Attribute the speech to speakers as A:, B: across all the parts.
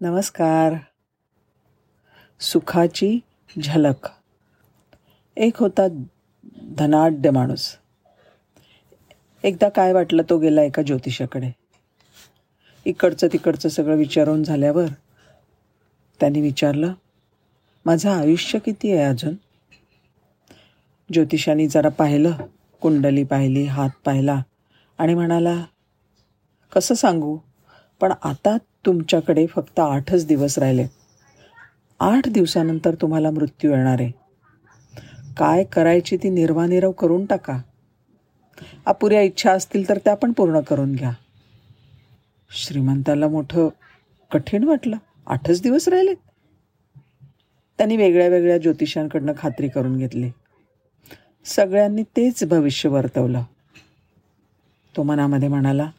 A: नमस्कार. सुखाची झलक. एक होता धनाढ्य माणूस. एकदा काय वाटलं तो गेला एका ज्योतिषाकडे. इकडचं तिकडचं सगळं विचारून झाल्यावर त्यांनी विचारलं माझं आयुष्य किती आहे अजून? ज्योतिषाने जरा पाहिलं कुंडली पाहिली हात पाहिला आणि म्हणाला कसं सांगू पण आता तुमच्याकडे फक्त आठच दिवस राहिले. आठ दिवसानंतर तुम्हाला मृत्यू येणार आहे. काय करायची ती निर्वानिरव करून टाका. अपुऱ्या इच्छा असतील तर त्या पण पूर्ण करून घ्या. श्रीमंताला मोठं कठीण वाटलं. आठच दिवस राहिले. त्यांनी वेगळ्या वेगळ्या ज्योतिषांकडनं खात्री करून घेतली. सगळ्यांनी तेच भविष्य वर्तवलं. तो मनामध्ये म्हणाला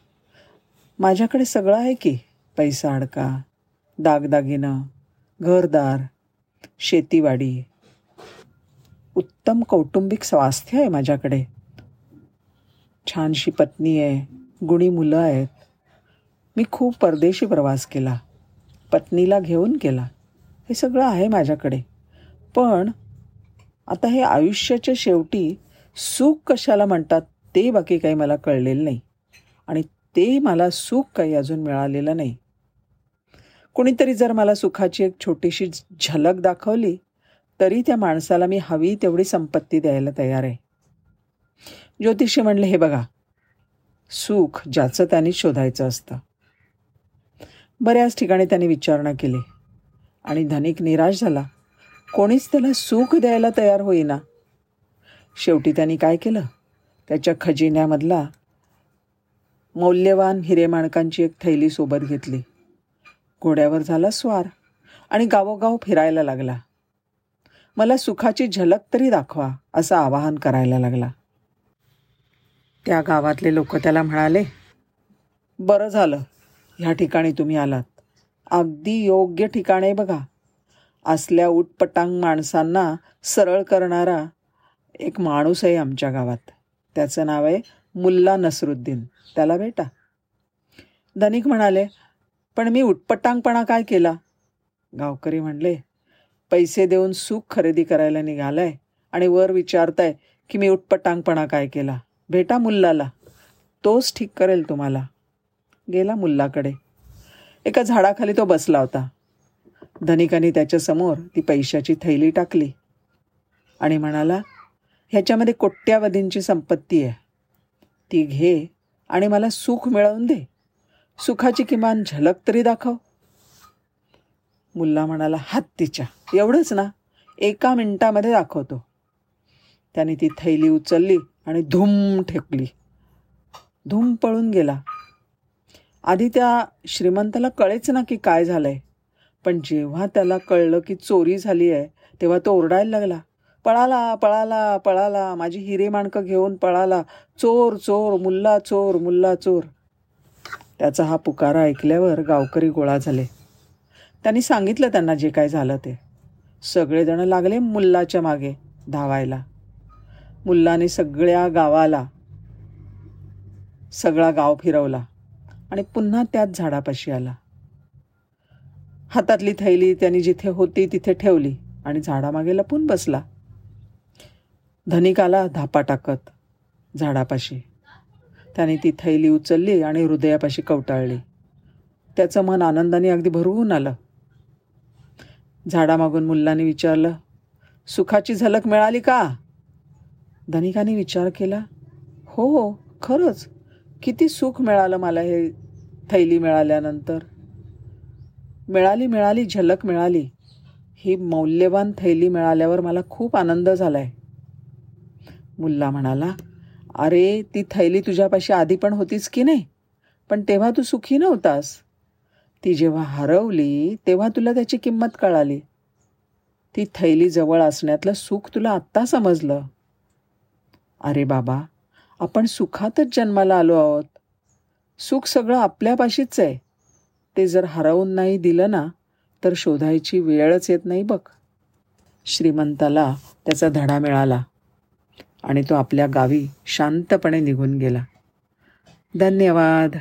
A: माझ्याकडे सगळं आहे की पैसा अडका दागदागिनं घरदार शेतीवाडी. उत्तम कौटुंबिक स्वास्थ्य आहे माझ्याकडे. छानशी पत्नी आहे गुणी मुलं आहेत. मी खूप परदेशी प्रवास केला. पत्नीला घेऊन केला हे सगळं आहे माझ्याकडे. पण आता हे आयुष्याच्या शेवटी सुख कशाला म्हणतात ते बाकी काही मला कळलेलं नाही. आणि ते मला सुख काही अजून मिळालेलं नाही. कुणीतरी जर मला सुखाची एक छोटीशी झलक दाखवली तरी त्या माणसाला मी हवी तेवढी संपत्ती द्यायला तयार आहे. ज्योतिषी म्हणले हे बघा सुख ज्याचं त्यांनी शोधायचं असतं. बऱ्याच ठिकाणी त्यांनी विचारणा केली आणि धनिक निराश झाला. कोणीच त्याला सुख द्यायला तयार होईना. शेवटी त्यांनी काय केलं? त्याच्या खजिन्यामधला मौल्यवान हिरेमाणकांची एक थैली सोबत घेतली. घोड्यावर झाला स्वार आणि गावोगाव फिरायला लागला. मला सुखाची झलक तरी दाखवा असं आवाहन करायला लागला. त्या गावातले लोक त्याला म्हणाले बरं झालं ह्या ठिकाणी तुम्ही आलात. अगदी योग्य ठिकाण आहे बघा. असल्या उटपटांग माणसांना सरळ करणारा एक माणूस आहे आमच्या गावात. त्याचं नाव आहे मुल्ला नसरुद्दीन. त्याला भेटा. धनिक म्हणाले पण मी उटपटांगपणा काय केला? गावकरी म्हणले पैसे देऊन सुख खरेदी करायला निघालाय आणि वर विचारताय की मी उटपटांगपणा काय केला? भेटा मुल्लाला तोच ठीक करेल तुम्हाला. गेला मुल्लाकडे एका झाडाखाली तो बसला होता. धनिकाने त्याच्यासमोर ती पैशाची थैली टाकली आणि म्हणाला ह्याच्यामध्ये कोट्यावधींची संपत्ती आहे. ती घे आणि मला सुख मिळवून दे. सुखाची किमान झलक तरी दाखव. मुल्ला म्हणाला हत्तीच्या एवढंच ना एका मिनिटामध्ये दाखवतो. त्याने ती थैली उचलली आणि धूम ठेकली धूम पळून गेला. आधी त्या श्रीमंताला कळेच ना की काय झालंय. पण जेव्हा त्याला कळलं की चोरी झाली आहे तेव्हा तो ओरडायला लागला. पळाला पळाला पळाला माझी हिरे माणकं घेऊन पळाला. चोर चोर मुल्ला चोर मुल्ला चोर. त्याचा हा पुकारा ऐकल्यावर गावकरी गोळा झाले. त्यांनी सांगितलं त्यांना जे काय झालं ते. सगळेजण लागले मुल्लाच्या मागे धावायला. मुल्लाने सगळ्या गावाला सगळा गाव फिरवला आणि पुन्हा त्याच झाडापाशी आला. हातातली थैली त्यांनी जिथे होती तिथे ठेवली आणि झाडामागे लपून बसला. धनिकाला धापा टाकत झाडापाशी. त्याने ती थैली उचलली आणि हृदयापाशी कवटाळली. त्याचं मन आनंदाने अगदी भरवून आलं. झाडामागून मुल्लाने विचारलं सुखाची झलक मिळाली का? धनिकाने विचार केला हो हो खरंच. किती सुख मिळालं मला हे थैली मिळाल्यानंतर. मिळाली मिळाली झलक मिळाली. ही मौल्यवान थैली मिळाल्यावर मला खूप आनंद झाला आहे मुल्ला म्हणाला अरे ती थैली तुझ्यापाशी आधी पण होतीच की नाही? पण तेव्हा तू सुखी नव्हतास. ती जेव्हा हरवली तेव्हा तुला त्याची किंमत कळाली. ती थैली जवळ असण्यातलं सुख तुला आत्ता समजलं. अरे बाबा आपण सुखातच जन्माला आलो आहोत. सुख सगळं आपल्यापाशीच आहे. ते जर हरवून नाही दिलं ना तर शोधायची वेळच येत नाही बघ. श्रीमंताला त्याचा धडा मिळाला. आणि तो आपल्या गावी शांतपणे निघून गेला. धन्यवाद.